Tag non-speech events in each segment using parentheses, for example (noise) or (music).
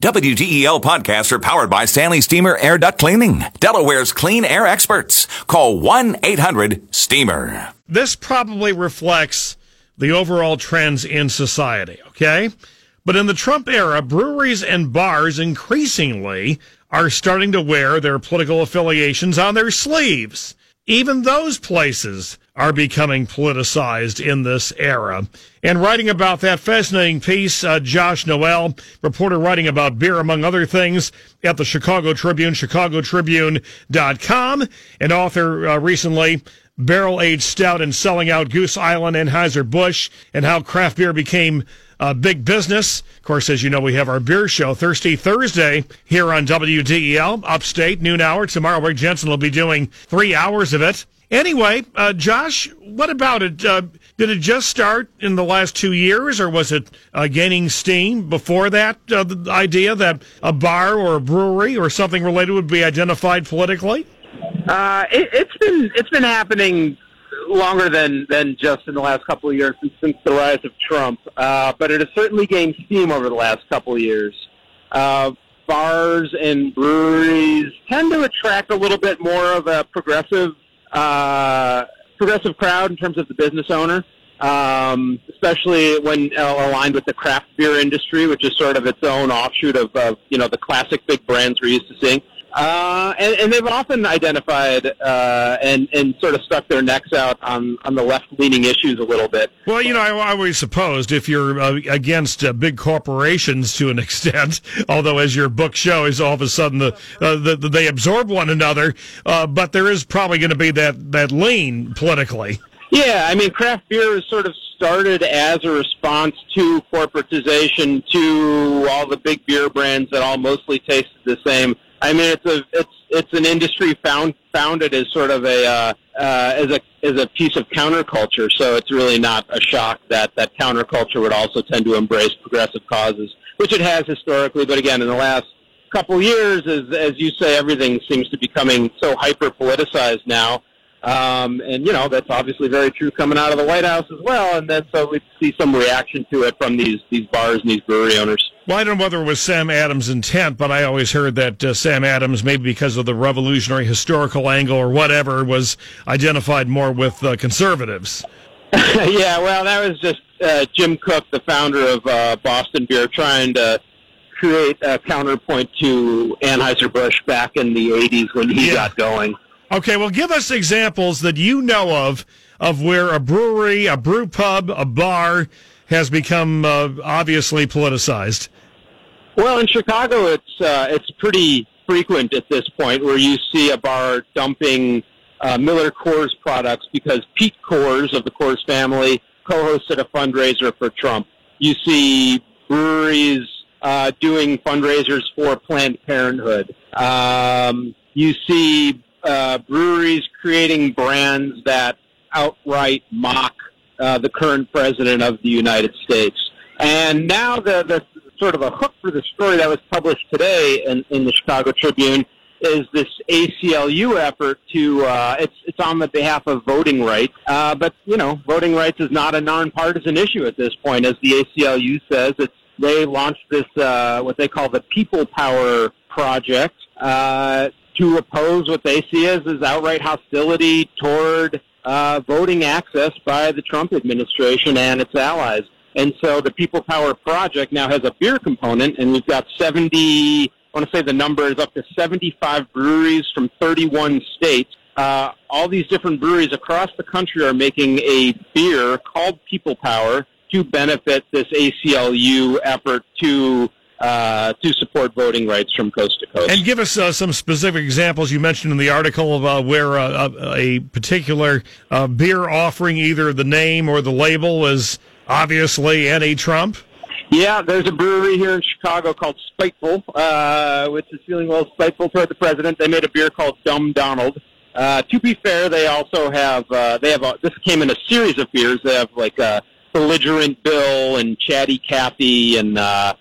WDEL podcasts are powered by Stanley Steamer Air Duct Cleaning, Delaware's clean air experts. Call 1-800-STEAMER. This probably reflects the overall trends in society, okay? But in the Trump era, breweries and bars increasingly are starting to wear their political affiliations on their sleeves. Even those places are becoming politicized in this era. And writing about that fascinating piece, uh, Josh Noel, reporter writing about beer, among other things, at the Chicago Tribune, chicagotribune.com, and author uh, recently, Barrel Aged Stout and Selling Out Goose Island Anheuser-Busch, and how craft beer became uh, big business. Of course, as you know, we have our beer show Thirsty Thursday here on WDEL, upstate, noon hour. Tomorrow, Rick Jensen will be doing three hours of it. Anyway, uh, Josh, what about it? Uh, did it just start in the last two years, or was it uh, gaining steam before that? Uh, the idea that a bar or a brewery or something related would be identified politically. Uh, it, it's been it's been happening longer than than just in the last couple of years since, since the rise of Trump. Uh, but it has certainly gained steam over the last couple of years. bars and breweries tend to attract a little bit more of a progressive uh, progressive crowd in terms of the business owner, um, especially when uh, aligned with the craft beer industry, which is sort of its own offshoot of, of you know the classic big brands we're used to seeing. Uh, and, and they've often identified uh, and and sort of stuck their necks out on on the left leaning issues a little bit. Well, you know, I, I always supposed if you're uh, against uh, big corporations to an (laughs) extent, although as your book shows, all of a sudden the, uh, the, the they absorb one another, uh, but there is probably going to be that that lean politically. Yeah, I mean, craft beer is sort of started as a response to corporatization, to all the big beer brands that all mostly tasted the same I mean, it's a it's it's an industry found founded as sort of a uh, uh, as a as a piece of counterculture. So it's really not a shock that that counterculture would also tend to embrace progressive causes, which it has historically. But again, in the last couple years, as as you say, everything seems to be becoming so hyper politicized now um, and you know that's obviously very true coming out of the White House as well. And then so we see some reaction to it from these these bars and these brewery owners. Well, I don't know whether it was Sam Adams' intent, but I always heard that uh, Sam Adams, maybe because of the revolutionary historical angle or whatever, was identified more with uh, conservatives. (laughs) yeah, well, that was just uh, Jim Koch, the founder of uh, Boston Beer, trying to create a counterpoint to Anheuser-Busch back in the 80s when he yeah. got going. Okay, well, give us examples that you know of of where a brewery, a brew pub, a bar has become uh, obviously politicized. Well, in Chicago, it's uh, it's pretty frequent at this point where you see a bar dumping uh, Miller Coors products because Pete Coors of the Coors family co-hosted a fundraiser for Trump. You see breweries uh, doing fundraisers for Planned Parenthood. Um, you see uh, breweries creating brands that outright mock uh, the current president of the United States. And now the, the sort of a hook for the story that was published today in, in the Chicago Tribune is this ACLU effort to uh, it's it's on the behalf of voting rights, uh, but you know voting rights is not a nonpartisan issue at this point, as the ACLU says. It's they launched this uh, what they call the People Power Project uh, to oppose what they see as, as outright hostility toward uh, voting access by the Trump administration and its allies. And so the People Power Project now has a beer component, and we've got 70, I want to say the number is up to 75 breweries from 31 states. Uh, all these different breweries across the country are making a beer called People Power to benefit this ACLU effort to uh, to support voting rights from coast to coast. And give us uh, some specific examples. You mentioned in the article of uh, where uh, a particular uh, beer offering either the name or the label is obviously anti-Trump. Yeah, there's a brewery here in Chicago called Spiteful, uh, which is feeling a little spiteful toward the president. They made a beer called Dumb Donald. Uh, to be fair, they also have uh, they have a, this came in a series of beers. They have like a belligerent Bill and Chatty Cathy and uh,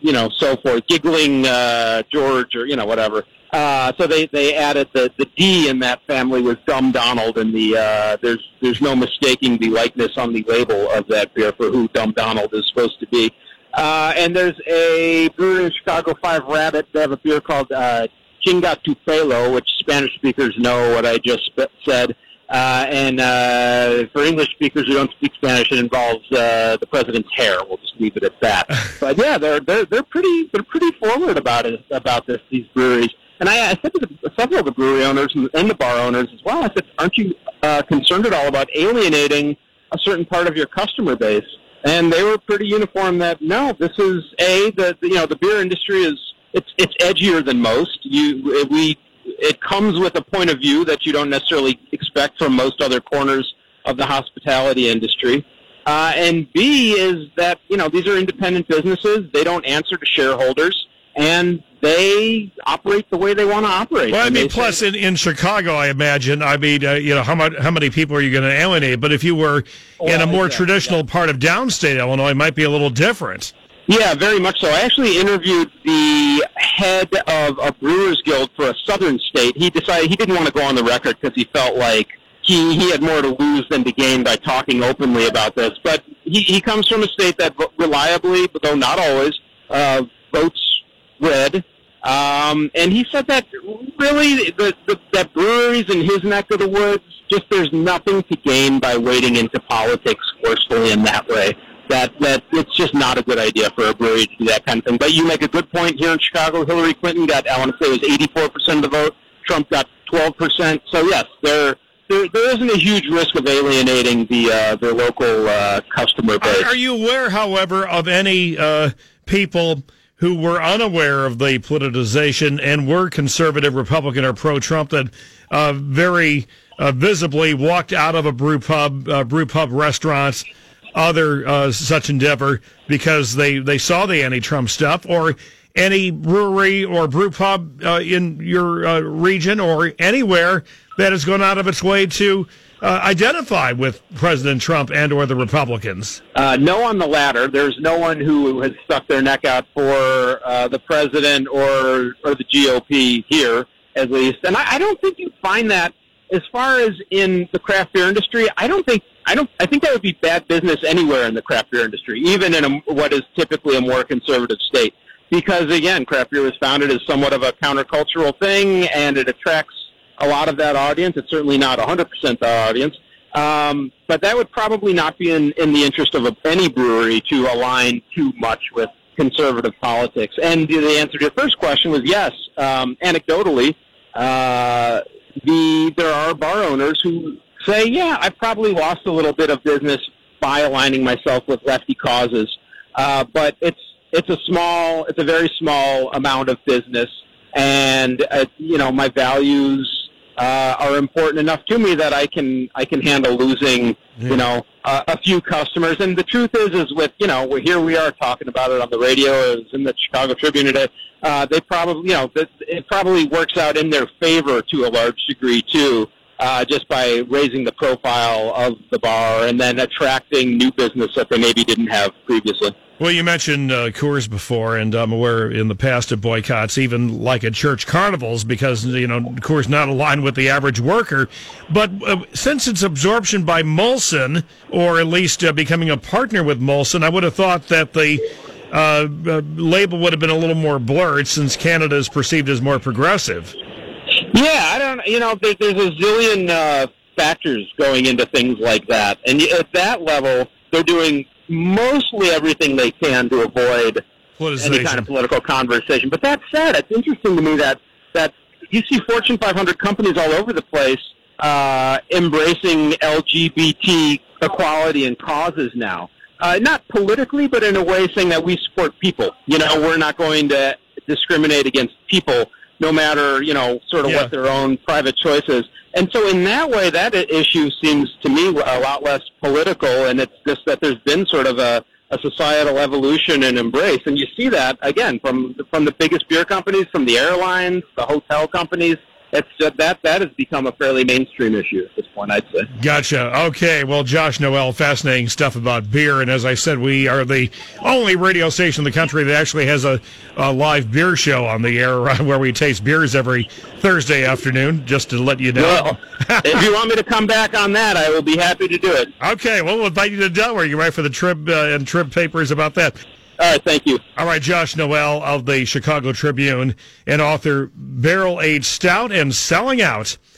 you know, so forth, giggling uh, George or you know whatever. Uh, so they they added the the D in that family was Dumb Donald, and the uh, there's there's no mistaking the likeness on the label of that beer for who Dumb Donald is supposed to be. Uh, and there's a brewery in Chicago, Five Rabbit. They have a beer called uh, Chinga tu pelo, which Spanish speakers know what I just sp- said. Uh, and uh, for English speakers who don't speak Spanish, it involves uh, the president's hair. We'll just leave it at that. (laughs) but yeah, they're they're they're pretty they're pretty forward about it about this these breweries. And I, I said to the, several of the brewery owners and, and the bar owners as well. I said, "Aren't you uh, concerned at all about alienating a certain part of your customer base?" And they were pretty uniform that no, this is a the you know the beer industry is it's it's edgier than most. You we it comes with a point of view that you don't necessarily expect from most other corners of the hospitality industry. Uh, and B is that you know these are independent businesses; they don't answer to shareholders, and they operate the way they want to operate. Well, I mean, plus say- in, in Chicago, I imagine. I mean, uh, you know, how much how many people are you going to alienate? But if you were in a more exactly, traditional part of downstate Illinois, it might be a little different. Yeah, very much so. I actually interviewed the head of a Brewers Guild for a southern state. He decided he didn't want to go on the record because he felt like he, he had more to lose than to gain by talking openly about this. But he, he comes from a state that reliably, but though not always, uh, votes red. Um, and he said that really the, the, that breweries in his neck of the woods, just there's nothing to gain by wading into politics forcefully in that way. That that it's just not a good idea for a brewery to do that kind of thing. But you make a good point here in Chicago. Hillary Clinton got, I want to say, it was 84 percent of the vote. Trump got 12 percent. So yes, there there there isn't a huge risk of alienating the uh, their local uh, customer base. Are, are you aware, however, of any uh, people who were unaware of the politicization and were conservative, Republican, or pro-Trump that uh, very uh, visibly walked out of a brew pub, uh, brew pub restaurants, other uh, such endeavor because they they saw the anti-Trump stuff, or any brewery or brew pub uh, in your uh, region or anywhere that has gone out of its way to uh, identify with President Trump and or the Republicans. Uh, no on the latter. There's no one who has stuck their neck out for uh, the president or or the GOP here, at least. And I, I don't think you find that as far as in the craft beer industry. I don't think I don't. I think that would be bad business anywhere in the craft beer industry, even in a, what is typically a more conservative state. Because again, craft beer was founded as somewhat of a countercultural thing, and it attracts a lot of that audience. It's certainly not 100% that audience. Um, but that would probably not be in, in the interest of a, any brewery to align too much with conservative politics. And the answer to your first question was yes. Um, anecdotally, uh, the there are bar owners who say, "Yeah, I probably lost a little bit of business by aligning myself with lefty causes, uh, but it's it's a small, it's a very small amount of business, and uh, you know my values." Uh, are important enough to me that I can I can handle losing you know uh, a few customers. And the truth is, is with you know here we are talking about it on the radio. It in the Chicago Tribune today. Uh, they probably you know it, it probably works out in their favor to a large degree too. Uh, just by raising the profile of the bar and then attracting new business that they maybe didn't have previously. Well, you mentioned uh, Coors before, and I'm aware in the past of boycotts, even like at church carnivals, because you know Coors not aligned with the average worker. But uh, since its absorption by Molson, or at least uh, becoming a partner with Molson, I would have thought that the uh, uh, label would have been a little more blurred, since Canada is perceived as more progressive. Yeah, I don't. You know, there, there's a zillion uh, factors going into things like that, and at that level, they're doing mostly everything they can to avoid any kind of political conversation. But that said, it's interesting to me that that you see Fortune 500 companies all over the place uh, embracing LGBT equality and causes now. Uh, not politically, but in a way saying that we support people. You know, we're not going to discriminate against people, no matter you know sort of Yeah. what their own private choices. And so, in that way, that issue seems to me a lot less political, and it's just that there's been sort of a, a societal evolution and embrace, and you see that again from from the biggest beer companies, from the airlines, the hotel companies. It's uh, that that has become a fairly mainstream issue at this point, I'd say. Gotcha. Okay. Well, Josh Noel, fascinating stuff about beer. And as I said, we are the only radio station in the country that actually has a, a live beer show on the air (laughs) where we taste beers every Thursday afternoon, just to let you know. Well, (laughs) if you want me to come back on that, I will be happy to do it. okay. Well, we'll invite you to Delaware. You write for the Trib uh, and Trib papers about that. All right, thank you. All right, Josh Noel of the Chicago Tribune and author Barrel Aged Stout and Selling Out